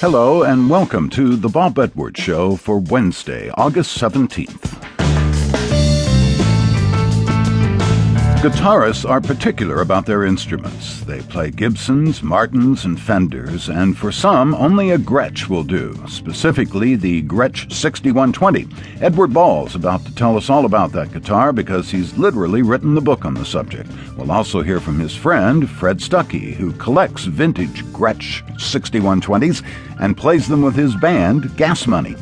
Hello, and welcome to the Bob Edwards Show for Wednesday, August 17th. Guitarists are particular about their instruments. They play Gibsons, Martins, and Fenders, and for some, only a Gretsch will do, specifically the Gretsch 6120. Edward Ball's about to tell us all about that guitar because he's literally written the book on the subject. We'll also hear from his friend, Fred Stucky, who collects vintage Gretsch 6120s and plays them with his band, Gas Money.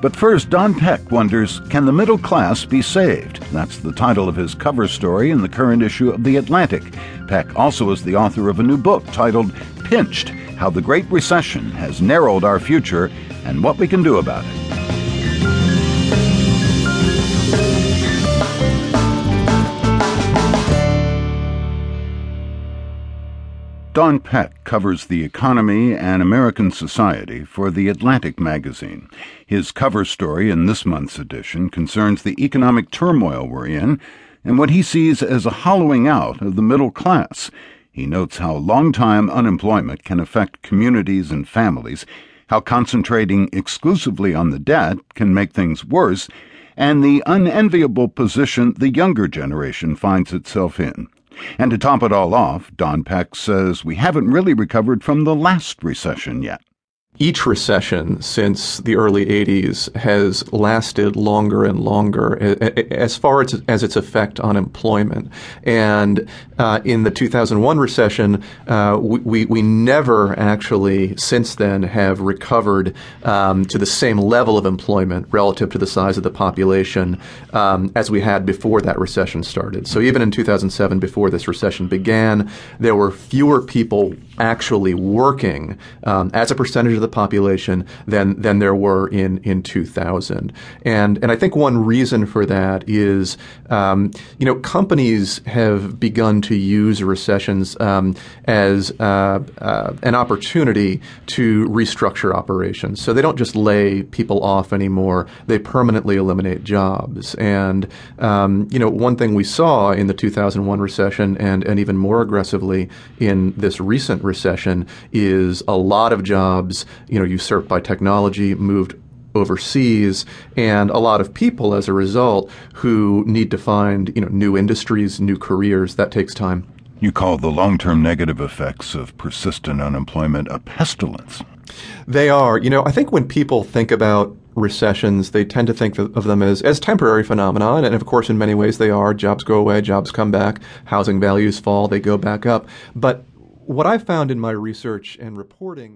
But first, Don Peck wonders can the middle class be saved? That's the title of his cover story in the current issue of The Atlantic. Peck also is the author of a new book titled Pinched How the Great Recession Has Narrowed Our Future and What We Can Do About It. Don Peck covers the economy and American society for The Atlantic magazine. His cover story in this month's edition concerns the economic turmoil we're in and what he sees as a hollowing out of the middle class. He notes how long-time unemployment can affect communities and families, how concentrating exclusively on the debt can make things worse, and the unenviable position the younger generation finds itself in. And to top it all off, Don Peck says we haven't really recovered from the last recession yet each recession since the early 80s has lasted longer and longer as far as, as its effect on employment. And uh, in the 2001 recession, uh, we, we never actually since then have recovered um, to the same level of employment relative to the size of the population um, as we had before that recession started. So even in 2007, before this recession began, there were fewer people actually working um, as a percentage of the population than than there were in in 2000. And and I think one reason for that is um, you know companies have begun to use recessions um, as uh, uh, an opportunity to restructure operations. So they don't just lay people off anymore; they permanently eliminate jobs. And um, you know one thing we saw in the 2001 recession, and and even more aggressively in this recent recession is a lot of jobs, you know, usurped by technology, moved overseas and a lot of people as a result who need to find you know new industries new careers. That takes time. You call the long-term negative effects of persistent unemployment a pestilence. They are. You know i think when people think about recessions they tend to think of them as as temporary phenomenon and of course in many ways they are. Jobs go away jobs come back housing values fall they go back up. But what I found in my research and reporting